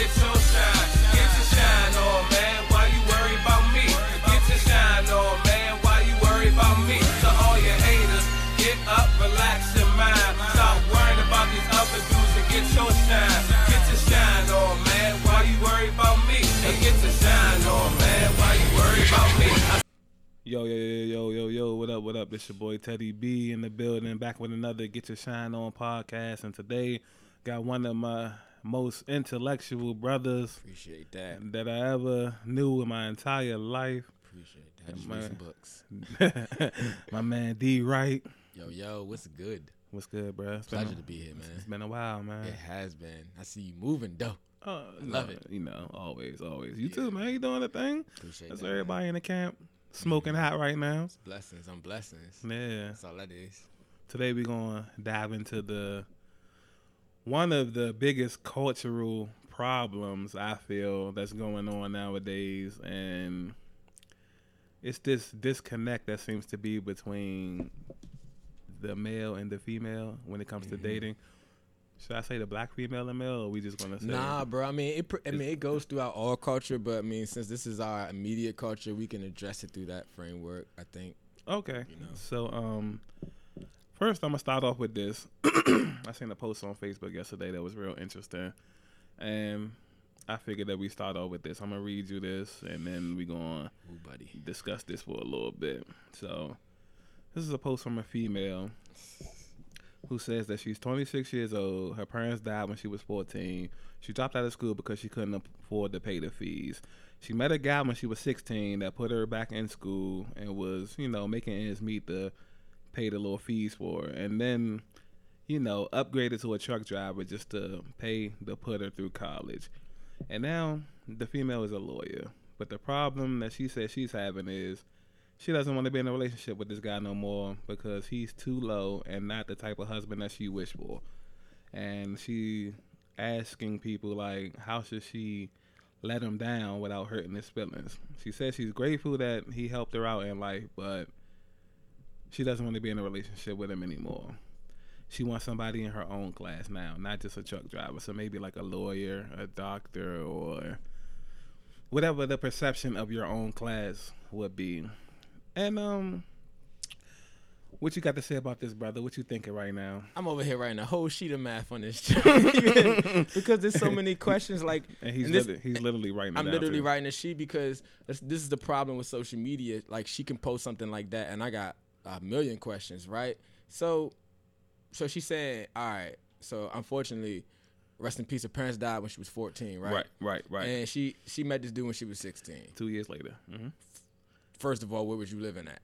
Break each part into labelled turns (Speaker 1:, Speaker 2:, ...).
Speaker 1: get your shine. Get your shine on, man. Why you worry about me? Get your shine on, man. Why you worry about me? All your haters, get up, relax your mind. Stop worrying about these other dudes and get your shine. Get your shine on, man. Why you worry about me? And get your shine on, man. Why you worry about me?
Speaker 2: Yo, yo, yo, yo, yo, yo, what up, what up? It's your boy Teddy B in the building, back with another Get Your Shine On podcast. And today, got one of my most intellectual brothers
Speaker 3: Appreciate that.
Speaker 2: that I ever knew in my entire life.
Speaker 3: Appreciate that. Just
Speaker 2: Man.
Speaker 3: some books.
Speaker 2: my man D Wright.
Speaker 3: Yo, yo, what's good?
Speaker 2: What's good, bro? It's been
Speaker 3: Pleasure
Speaker 2: a-
Speaker 3: to be here, man.
Speaker 2: It's been a while, man.
Speaker 3: It has been. I see you moving, though.
Speaker 2: Oh,
Speaker 3: Love
Speaker 2: no,
Speaker 3: it.
Speaker 2: You know, always, always. You too, man. You doing the thing?
Speaker 3: Appreciate
Speaker 2: That's
Speaker 3: that. man.
Speaker 2: everybody in the camp smoking hot right now.
Speaker 3: Blessings on blessings.
Speaker 2: Yeah.
Speaker 3: That's all that is.
Speaker 2: Today we're gonna dive into the one of the biggest cultural problems I feel that's going on nowadays, and it's this disconnect that seems to be between the male and the female when it comes to
Speaker 3: Mhm.
Speaker 2: dating. Should I say the black female and male, or are we just gonna say
Speaker 3: Nah, bro. I mean, it. I mean, it goes throughout all culture, but I mean, since this is our immediate culture, we can address it through that framework. I think.
Speaker 2: Okay.
Speaker 3: You know.
Speaker 2: So um first I'm gonna start off with this. I seen a post on Facebook yesterday that was real interesting. And I figured that we start off with this. I'm gonna read you this and then we gonna
Speaker 3: Ooh,
Speaker 2: discuss this for a little bit. So this is a post from a female who says that she's 26 years old. Her parents died when she was 14. She dropped out of school because she couldn't afford to pay the fees. She met a guy when she was 16 that put her back in school and was, you know, making ends meet to pay the little fees for. And then, you know, upgraded to a truck driver just to pay the put her through college. And now the female is a lawyer. But the problem that she says she's having is she doesn't want to be in a relationship with this guy no more because he's too low and not the type of husband that she wished for. And she asking people like, how should she let him down without hurting his feelings? She says she's grateful that he helped her out in life, but she doesn't want to be in a relationship with him anymore. She wants somebody in her own class now, not just a truck driver. So maybe like a lawyer, a doctor, or whatever the perception of your own class would be. And um, what you got to say about this, brother? What you thinking right now?
Speaker 3: I'm over here writing a whole sheet of math on this because there's so many questions. Like,
Speaker 2: And he's
Speaker 3: And this-
Speaker 2: literally, he's literally writing.
Speaker 3: I'm literally
Speaker 2: too.
Speaker 3: writing a sheet because this, this is the problem with social media. Like she can post something like that, and I got a million questions, right? So, so she's saying, all right. So unfortunately, rest in peace. Her parents died when she was 14, right?
Speaker 2: Right, right, right.
Speaker 3: And she she met this dude when she was 16.
Speaker 2: Two years later. hmm
Speaker 3: First of all, where was you living at?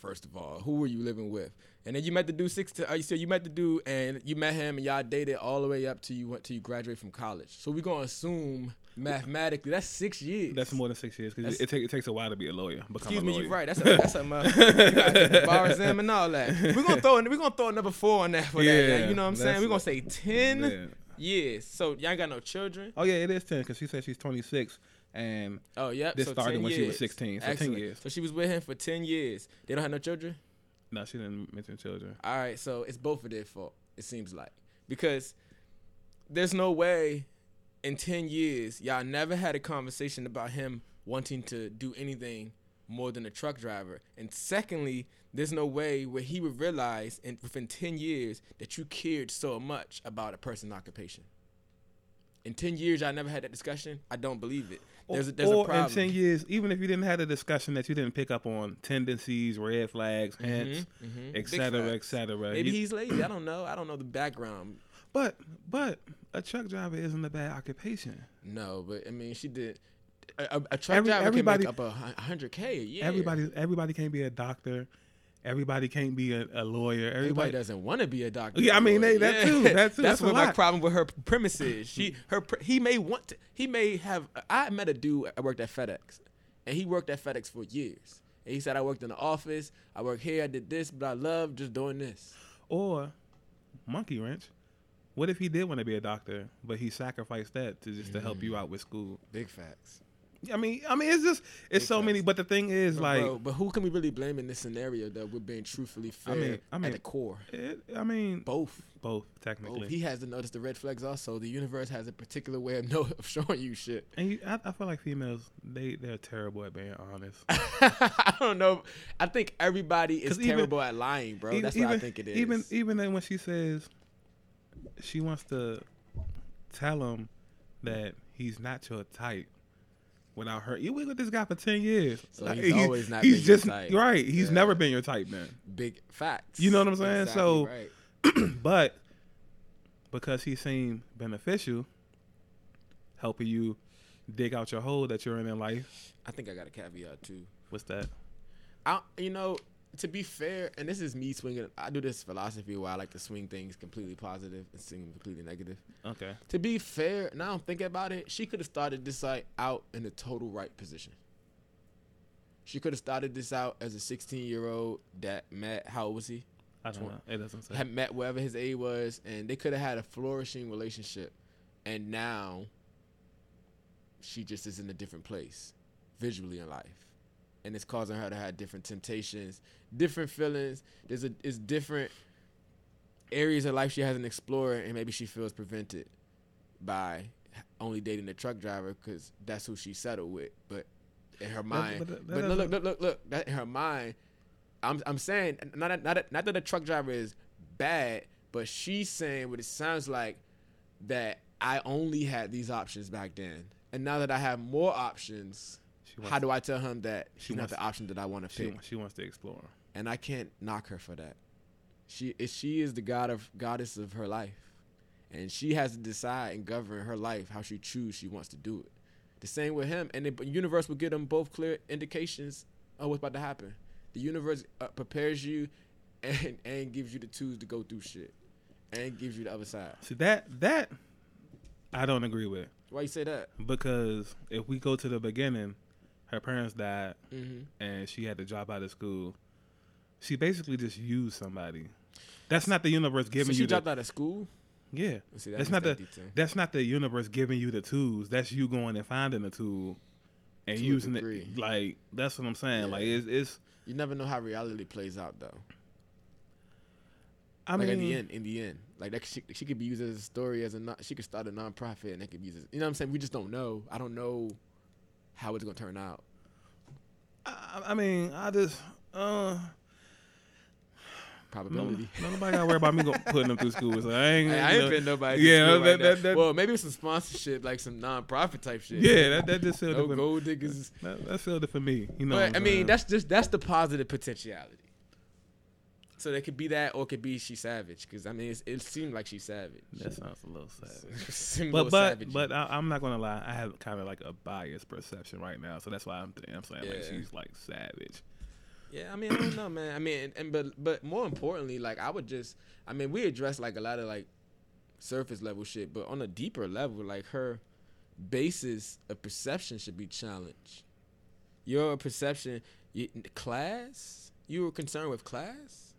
Speaker 3: First of all, who were you living with? And then you met the dude six. Uh, you said you met the dude and you met him and y'all dated all the way up to you went to you graduate from college. So we're gonna assume mathematically that's six years.
Speaker 2: That's more than six years because it, take, it takes a while to be a lawyer.
Speaker 3: Excuse
Speaker 2: a
Speaker 3: me, you're right. That's a, that's a uh, you gotta take the bar exam and all that. We're gonna throw we're gonna throw another four on that for that.
Speaker 2: Yeah,
Speaker 3: You know what I'm saying? We're gonna say ten
Speaker 2: Yeah.
Speaker 3: years. So y'all ain't got no children.
Speaker 2: Oh yeah, it is ten because she said she's 26 and
Speaker 3: Oh yep.
Speaker 2: This
Speaker 3: so
Speaker 2: started
Speaker 3: 10
Speaker 2: when she was
Speaker 3: years.
Speaker 2: 16, so 10 years.
Speaker 3: So she was with him for ten years. They don't have no children.
Speaker 2: no, she didn't mention children.
Speaker 3: All right, so it's both of their fault. It seems like because there's no way in ten years y'all never had a conversation about him wanting to do anything more than a truck driver. And secondly, there's no way where he would realize in within ten years that you cared so much about a person's occupation. In ten years, y'all never had that discussion. I don't believe it. There's a, there's
Speaker 2: or
Speaker 3: a problem.
Speaker 2: in 10 years, even if you didn't have a discussion that you didn't pick up on tendencies, red flags, hints,
Speaker 3: mhm.
Speaker 2: et cetera, et cetera.
Speaker 3: Maybe
Speaker 2: you-
Speaker 3: he's lazy. I don't know. I don't know the background.
Speaker 2: But but a truck driver isn't a bad occupation.
Speaker 3: No, but I mean, she did. A, a, truck
Speaker 2: Every-
Speaker 3: driver
Speaker 2: everybody-
Speaker 3: can make up a hundred k a year.
Speaker 2: Everybody everybody can't be a doctor. Everybody can't be a, a lawyer.
Speaker 3: Everybody
Speaker 2: Everybody,
Speaker 3: doesn't want to be a doctor.
Speaker 2: Yeah, I mean, they- that too, that too,
Speaker 3: That's, what my
Speaker 2: lot.
Speaker 3: problem with her premises. She, her, he may want to. He may have. I met a dude. I worked at FedEx, and he worked at FedEx for years. And he said, "I worked in the office. I work here. I did this, but I love just doing this."
Speaker 2: or monkey wrench. What if he did want to be a doctor, but he sacrificed that to just to help
Speaker 3: Mm.
Speaker 2: you out with school?
Speaker 3: Big facts.
Speaker 2: I mean, I mean, it's just it's so
Speaker 3: Makes
Speaker 2: many. But the thing is,
Speaker 3: But,
Speaker 2: like,
Speaker 3: bro, but who can we really blame in this scenario that we're being truthfully fair
Speaker 2: mean- I mean-
Speaker 3: at the core?
Speaker 2: it, I mean,
Speaker 3: Both.
Speaker 2: both
Speaker 3: Both.
Speaker 2: technically.
Speaker 3: He has to notice the red flags also. The universe has a particular way of, know, of showing you shit.
Speaker 2: and you, I, I feel like females, they they're terrible at being honest.
Speaker 3: I don't know. I think everybody is
Speaker 2: 'Cause even-
Speaker 3: terrible at lying, bro.
Speaker 2: Even-
Speaker 3: That's
Speaker 2: even,
Speaker 3: what I think it is.
Speaker 2: Even even then when she says she wants to tell him that he's not your type without her. You been with this guy for ten years.
Speaker 3: So he's always not
Speaker 2: He's
Speaker 3: your
Speaker 2: just
Speaker 3: type.
Speaker 2: right. He's
Speaker 3: Yeah.
Speaker 2: never been your type, man.
Speaker 3: big facts.
Speaker 2: You know what I'm saying?
Speaker 3: Exactly
Speaker 2: So-
Speaker 3: right.
Speaker 2: but because he seemed beneficial, helping you dig out your hole that you're in in life.
Speaker 3: I think I got a caveat too.
Speaker 2: What's that?
Speaker 3: I, you know, to be fair, and this is me swinging. I do this philosophy where I like to swing things completely positive and swing them completely negative.
Speaker 2: Okay.
Speaker 3: To be fair, now I'm thinking about it, she could have started this like out in the total right position. She could have started this out as a 16 year old that met. How old was he?
Speaker 2: I don't know. It doesn't say.
Speaker 3: Had met wherever his age was, and they could have had a flourishing relationship. And now, she just is in a different place, visually in life, and it's causing her to have different temptations, different feelings. There's a it's different areas of life she hasn't explored, and maybe she feels prevented by only dating the truck driver because that's who she settled with. But in her mind,
Speaker 2: but
Speaker 3: but,
Speaker 2: that- that
Speaker 3: look, look, look, look, that in her mind, I'm I'm saying not that, not that, not that a truck driver is bad, but she's saying what it sounds like that I only had these options back then, and now that I have more options, how do I tell him that
Speaker 2: She
Speaker 3: she's not
Speaker 2: wants-
Speaker 3: the option that I want to pick?
Speaker 2: she wants to explore.
Speaker 3: and I can't knock her for that. She is she is the god of goddess of her life, and she has to decide and govern her life how she choose she wants to do it. The same with him, and the universe will give them both clear indications of what's about to happen. The universe uh, prepares you, and and gives you the tools to go through shit, and gives you the other side.
Speaker 2: See that that I don't agree with
Speaker 3: Why you say that?
Speaker 2: because if we go to the beginning, her parents died
Speaker 3: Mm-hmm.
Speaker 2: and she had to drop out of school. She basically just used somebody. That's not the universe
Speaker 3: So
Speaker 2: giving
Speaker 3: she
Speaker 2: you
Speaker 3: dropped
Speaker 2: the
Speaker 3: out of school.
Speaker 2: yeah.
Speaker 3: See, that
Speaker 2: That's not the
Speaker 3: detail.
Speaker 2: that's not the universe giving you the tools. That's you going and finding the tool and
Speaker 3: To
Speaker 2: using it. Like that's what I'm saying.
Speaker 3: Yeah.
Speaker 2: Like it's, it's
Speaker 3: You never know how reality plays out though.
Speaker 2: I
Speaker 3: like
Speaker 2: mean
Speaker 3: in the end, in the end, like that, she, she could be used as a story as a non, she could start a nonprofit and that could be used. As, you know what I'm saying? We just don't know. I don't know how it's gonna turn out.
Speaker 2: I, I mean I just uh
Speaker 3: Probability.
Speaker 2: no, nobody gotta worry about me go, putting them through school. So I ain't.
Speaker 3: Hey, I ain't been nobody.
Speaker 2: Yeah, that- that- that-
Speaker 3: well, maybe some sponsorship, like some nonprofit type shit.
Speaker 2: Yeah, that, that just sealed
Speaker 3: no
Speaker 2: it for
Speaker 3: gold diggers.
Speaker 2: That, that sealed it for me. You know.
Speaker 3: But I mean, that's just that's the positive potentiality. So it could be that, or it could be she's savage. Because I mean, it's, it seemed like she's savage.
Speaker 2: that sounds a little
Speaker 3: a
Speaker 2: But but
Speaker 3: savage.
Speaker 2: but I, I'm not gonna lie. I have kind of like a biased perception right now, so that's why I'm I'm saying like she's like savage.
Speaker 3: Yeah, I mean, I don't know, man. I mean, and, and but but more importantly, like I would just, I mean, we address like a lot of like surface level shit, but on a deeper level, like her basis of perception should be challenged. Your perception, you, class, you were concerned with class.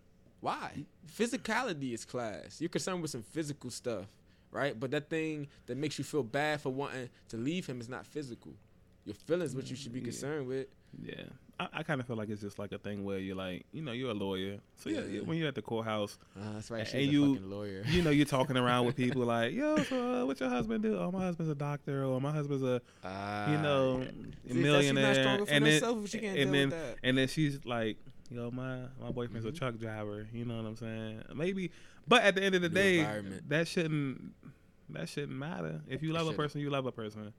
Speaker 3: Why? Physicality is class. You're concerned with some physical stuff, right? But that thing that makes you feel bad for wanting to leave him is not physical. Your feelings, what you should be
Speaker 2: Yeah.
Speaker 3: concerned with.
Speaker 2: Yeah, I, I kind of feel like it's just like a thing where you're like, you know, you're a lawyer, so yeah,
Speaker 3: Yeah.
Speaker 2: when you're at the courthouse,
Speaker 3: Uh, that's right.
Speaker 2: And you-
Speaker 3: fucking lawyer.
Speaker 2: you know, you're talking around with people like, yo, so uh, what your husband do? Oh, my husband's a doctor, or my husband's a
Speaker 3: Ah,
Speaker 2: you know,
Speaker 3: yeah.
Speaker 2: a
Speaker 3: See, that she's not
Speaker 2: millionaire, and then
Speaker 3: herself if she can't
Speaker 2: and then and then she's like, yo, my my boyfriend's
Speaker 3: Mhm.
Speaker 2: a truck driver. You know what I'm saying? Maybe, but at the end of the
Speaker 3: New
Speaker 2: day, that shouldn't that shouldn't matter. If you love a person, you love a person.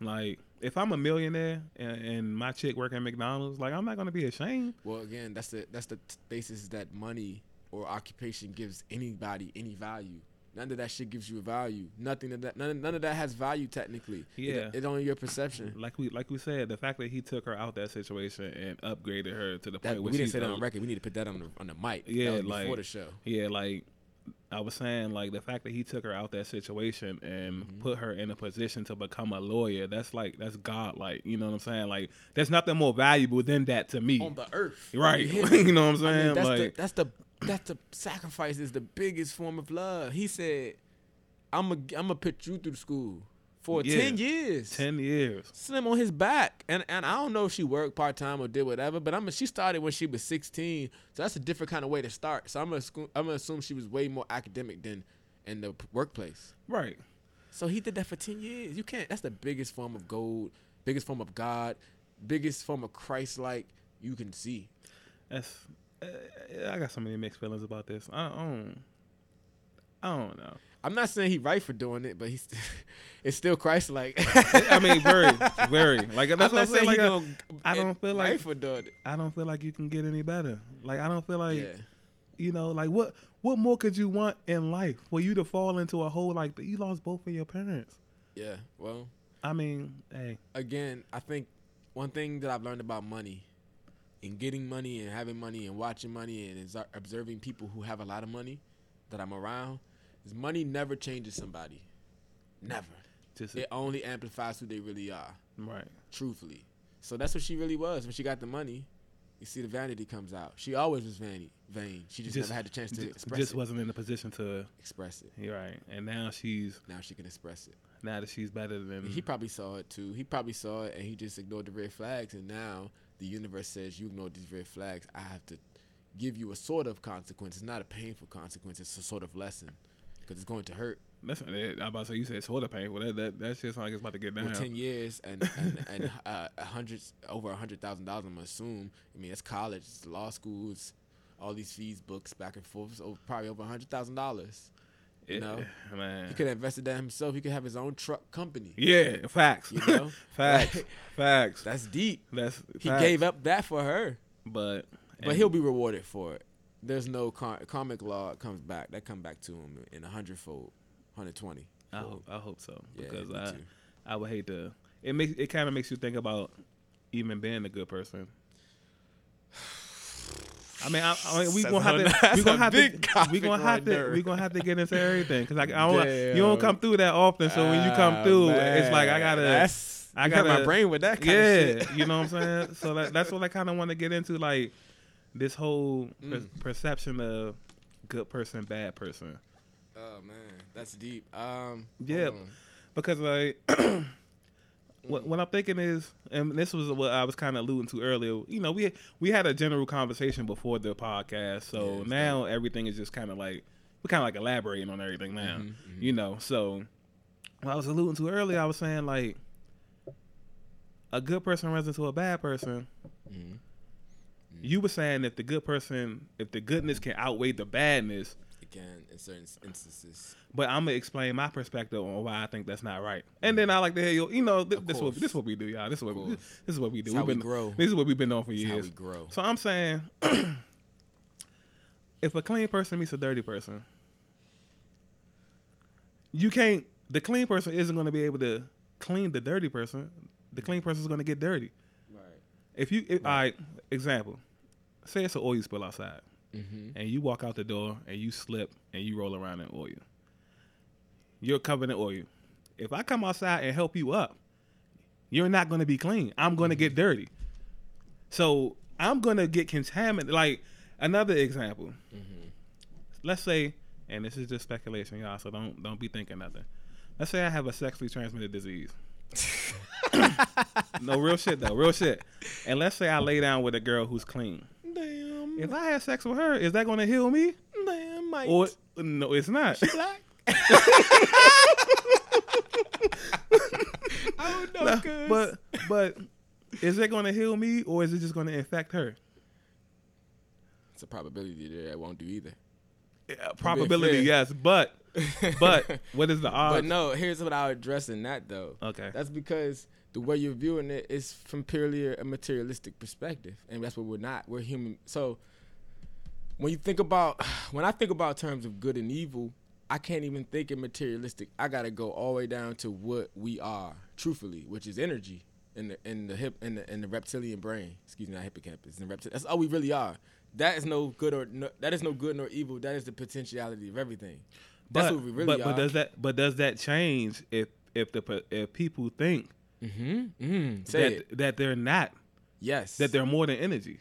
Speaker 2: Like if I'm a millionaire and, and my chick work at McDonald's, like I'm not gonna be ashamed.
Speaker 3: Well, again, that's the that's the basis that money or occupation gives anybody any value. None of that shit gives you value. Nothing of that. None, none of that has value technically.
Speaker 2: Yeah.
Speaker 3: it, it's only your perception.
Speaker 2: Like we like we said, the fact that he took her out that situation and upgraded her to the
Speaker 3: That,
Speaker 2: point
Speaker 3: we didn't say that on record. We need to put that on the on the mic.
Speaker 2: Yeah,
Speaker 3: was before the show.
Speaker 2: Yeah, like I was saying, like the fact that he took her out that situation and
Speaker 3: Mhm.
Speaker 2: put her in a position to become a lawyer, that's like that's God like, you know what I'm saying? Like there's nothing more valuable than that to me.
Speaker 3: On the earth,
Speaker 2: right.
Speaker 3: You
Speaker 2: you know what I'm
Speaker 3: I
Speaker 2: saying?
Speaker 3: mean, that's
Speaker 2: like
Speaker 3: the that's the that's the sacrifice is the biggest form of love. He said, "I'm a I'm gonna put you through school for
Speaker 2: Yeah.
Speaker 3: ten years.
Speaker 2: Ten years.
Speaker 3: Slim on his back, and and I don't know if she worked part time or did whatever, but I'm she started when she was 16, so that's a different kind of way to start. So I'm gonna I'm gonna assume she was way more academic than in the workplace.
Speaker 2: Right.
Speaker 3: So he did that for 10 years. You can't. That's the biggest form of gold, biggest form of God, biggest form of Christ like you can see.
Speaker 2: That's. Uh, I got so many mixed feelings about this. I don't. I don't know.
Speaker 3: I'm not saying he right for doing it, but he's it's still Christ like.
Speaker 2: I mean, very, very. Like that's
Speaker 3: I'm
Speaker 2: what I'm
Speaker 3: not
Speaker 2: saying. Like,
Speaker 3: he
Speaker 2: I,
Speaker 3: gonna
Speaker 2: I don't feel like-
Speaker 3: right for doing it.
Speaker 2: I don't feel like you can get any better. Like I don't feel like
Speaker 3: Yeah.
Speaker 2: you know, like what what more could you want in life for you to fall into a hole like that? You lost both of your parents.
Speaker 3: Yeah. Well,
Speaker 2: I mean, hey,
Speaker 3: again, I think one thing that I've learned about money and getting money and having money and watching money and observing people who have a lot of money that I'm around is money never changes somebody. Never.
Speaker 2: just
Speaker 3: It only amplifies who they really are,
Speaker 2: right.
Speaker 3: truthfully. So that's what she really was when she got the money. You see, the vanity comes out. She always was vanity, vain. She just, never had the chance to
Speaker 2: ju-
Speaker 3: express
Speaker 2: just
Speaker 3: it.
Speaker 2: wasn't in a position to.
Speaker 3: express it.
Speaker 2: You're right, and now she's
Speaker 3: Now she can express it.
Speaker 2: now that she's better than
Speaker 3: He probably saw it too. He probably saw it and he just ignored the red flags. And now the universe says, You ignored these red flags. I have to give you a sort of consequence. It's not a painful consequence, it's a sort of lesson because it's going to hurt.
Speaker 2: That's it. I'm about to say you said sort of painful. That that that shit sounds like it's about to get down.
Speaker 3: For 10 years and, and, and uh, a hundred, over a $100,000, I'm going to assume. I mean, it's college, it's law schools, all these fees, books, back and forth. So probably over a $100,000. You
Speaker 2: Yeah,
Speaker 3: know?
Speaker 2: man.
Speaker 3: He could have invested that himself. He could have his own truck company.
Speaker 2: Yeah, facts.
Speaker 3: You know?
Speaker 2: facts.
Speaker 3: Like,
Speaker 2: facts.
Speaker 3: That's deep.
Speaker 2: That's
Speaker 3: He
Speaker 2: facts.
Speaker 3: gave up that for her.
Speaker 2: but
Speaker 3: But he'll be rewarded for it. There's no kar- karmic law comes back. That come back to him in a hundredfold, hundred twenty.
Speaker 2: I hope I hope so
Speaker 3: Yeah,
Speaker 2: because
Speaker 3: me
Speaker 2: I
Speaker 3: too.
Speaker 2: I would hate to. It makes it kind of makes you think about even being a good person. I mean, I, I mean, we
Speaker 3: That's
Speaker 2: gonna have to. We gonna have
Speaker 3: big
Speaker 2: to. We gonna have
Speaker 3: right
Speaker 2: to.
Speaker 3: there.
Speaker 2: We gonna have to get into everything because I, I don't. You don't come through that often, so when you come through, it's like I gotta.
Speaker 3: That's,
Speaker 2: I
Speaker 3: you hurt my brain with that kind
Speaker 2: yeah,
Speaker 3: of shit.
Speaker 2: you know what I'm saying. So that, that's what I kind of want to get into, like this whole per-
Speaker 3: Mm.
Speaker 2: perception of good person, bad person.
Speaker 3: Oh man, that's deep. Um,
Speaker 2: Yeah. because like what, what I'm thinking is, and this was what I was kind of alluding to earlier. You know, we we had a general conversation before the podcast, so
Speaker 3: Yeah,
Speaker 2: now everything is just kind of like we're kind of like elaborating on everything now.
Speaker 3: Mhm, mhm.
Speaker 2: You know, so what I was alluding to earlier, I was saying like a good person runs into a bad person.
Speaker 3: Mhm.
Speaker 2: You were saying if the good person, if the goodness can outweigh the badness,
Speaker 3: Again, in certain instances,
Speaker 2: But I'm gonna explain my perspective on why I think that's not right, and then I like to hear you. You know, th- this is what this is what we do, y'all. This is what we, this is what we do.
Speaker 3: It's
Speaker 2: We've
Speaker 3: we
Speaker 2: been
Speaker 3: grow.
Speaker 2: This is what we've been doing for
Speaker 3: it's how
Speaker 2: years.
Speaker 3: we grow.
Speaker 2: So I'm saying, if a clean person meets a dirty person, you can't. The clean person isn't going to be able to clean the dirty person. The clean person is going to get dirty.
Speaker 3: Right.
Speaker 2: If you, if, all right, example, say it's an oil spill outside
Speaker 3: Mm-hmm.
Speaker 2: and you walk out the door and you slip and you roll around in oil. You're covered in oil. If I come outside and help you up, you're not going to be clean. I'm going to get dirty. So I'm going to get contaminated. Like another example. Let's say, and this is just speculation, y'all. So don't don't be thinking nothing. Let's say I have a sexually transmitted disease. no real shit though, real shit. And let's say I lay down with a girl who's clean.
Speaker 3: Damn.
Speaker 2: If I had sex with her, is that going to heal me?
Speaker 3: Damn, Mike.
Speaker 2: Or no, it's not.
Speaker 3: black. I don't know,
Speaker 2: No,
Speaker 3: cuz.
Speaker 2: but but is it going to heal me or is it just going to infect her?
Speaker 3: it's a probability there. I won't do either.
Speaker 2: Yeah, probability, yes, but but what is the odds?
Speaker 3: But no, here's what I'll address in that though.
Speaker 2: Okay.
Speaker 3: That's because the way you're viewing it is from purely a materialistic perspective, and that's what we're not. We're human. So when you think about, when I think about terms of good and evil, I can't even think in materialistic. I gotta go all the way down to what we are, truthfully, which is energy in the in the hip in the in the reptilian brain. Excuse me, not hippocampus. In the reptil- that's all we really are. That is no good or no, that is no good nor evil. That is the potentiality of everything. That's
Speaker 2: but,
Speaker 3: what we really
Speaker 2: but,
Speaker 3: are.
Speaker 2: but does that but does that change if if the if people think
Speaker 3: mm-hmm. Mm-hmm. Say
Speaker 2: that
Speaker 3: it.
Speaker 2: that they're not
Speaker 3: Yes.
Speaker 2: that they're more than energy?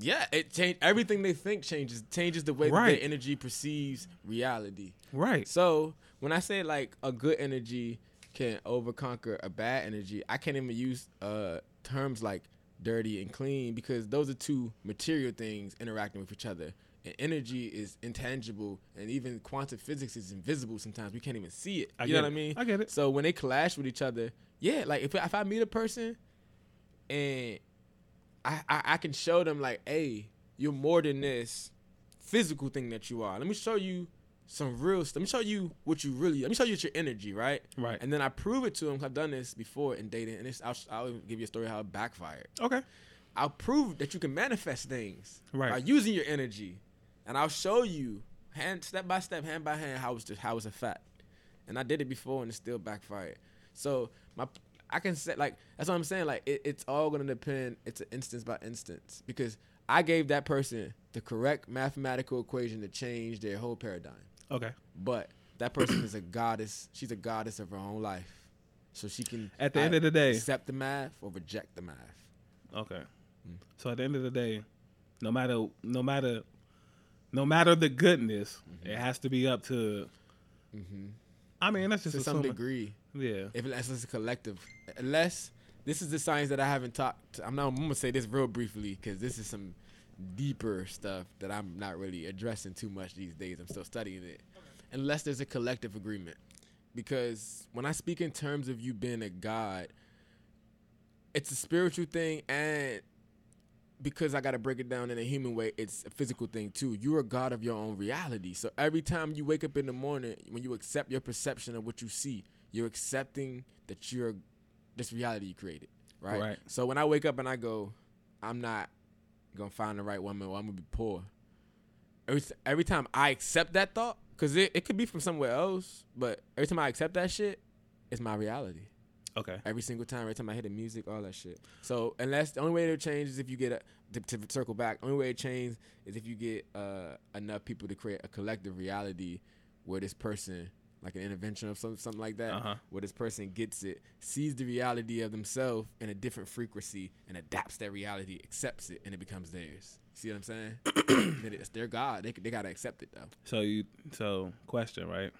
Speaker 3: Yeah, it change everything they think changes changes the way that
Speaker 2: Right.
Speaker 3: their energy perceives reality.
Speaker 2: Right.
Speaker 3: So when I say like a good energy can overconquer a bad energy. I can't even use uh, terms like dirty and clean because those are two material things interacting with each other. And energy is intangible, and even quantum physics is invisible. Sometimes we can't even see it.
Speaker 2: I
Speaker 3: you know what
Speaker 2: it.
Speaker 3: I mean?
Speaker 2: I get it.
Speaker 3: So when they clash with each other, yeah, like if if I meet a person and I, I I can show them like, hey, you're more than this physical thing that you are. Let me show you some real. Let me show you what you really. Let me show you your energy, right?
Speaker 2: Right.
Speaker 3: And then I prove it to them. I've done this before in dating, and it's, I'll, I'll give you a story how it backfired.
Speaker 2: Okay.
Speaker 3: I'll prove that you can manifest things
Speaker 2: Right.
Speaker 3: by using your energy, and I'll show you hand step by step, hand by hand how it's just, how it's a fact. And I did it before, and it still backfired. So my I can say like that's what I'm saying. Like it, it's all gonna depend. It's an instance by instance because I gave that person the correct mathematical equation to change their whole paradigm.
Speaker 2: Okay.
Speaker 3: But that person is a goddess. She's a goddess of her own life, so she can
Speaker 2: At the end of the day-
Speaker 3: accept the math or reject the math.
Speaker 2: Okay. Mm. So at the end of the day, no matter no matter no matter the goodness, mm-hmm. it has to be up to. Mm-hmm. I mean, that's just
Speaker 3: to some degree.
Speaker 2: Yeah.
Speaker 3: if unless it's a collective, unless this is the science that I haven't talked. I'm not. I'm gonna say this real briefly because this is some deeper stuff that I'm not really addressing too much these days. I'm still studying it. Unless there's a collective agreement, because when I speak in terms of you being a god, it's a spiritual thing and. Because I gotta break it down in a human way, it's a physical thing too. You're a god of your own reality. So every time you wake up in the morning, when you accept your perception of what you see, you're accepting that you're this reality you created, right?
Speaker 2: Right.
Speaker 3: So when I wake up and I go, I'm not gonna find the right woman, or I'm gonna be poor. Every every time I accept that thought, because it, it could be from somewhere else, but every time I accept that shit, it's my reality.
Speaker 2: Okay.
Speaker 3: Every single time, every time I hit the music, all that shit. So unless the only way to change is if you get a to, to circle back. Only way to change is if you get uh, enough people to create a collective reality where this person, like an intervention of some, something like that,
Speaker 2: Uh-huh.
Speaker 3: where this person gets it, sees the reality of themselves in a different frequency, and adapts that reality, accepts it, and it becomes theirs. See what I'm saying? It's their God. They they gotta accept it though.
Speaker 2: So you so question right,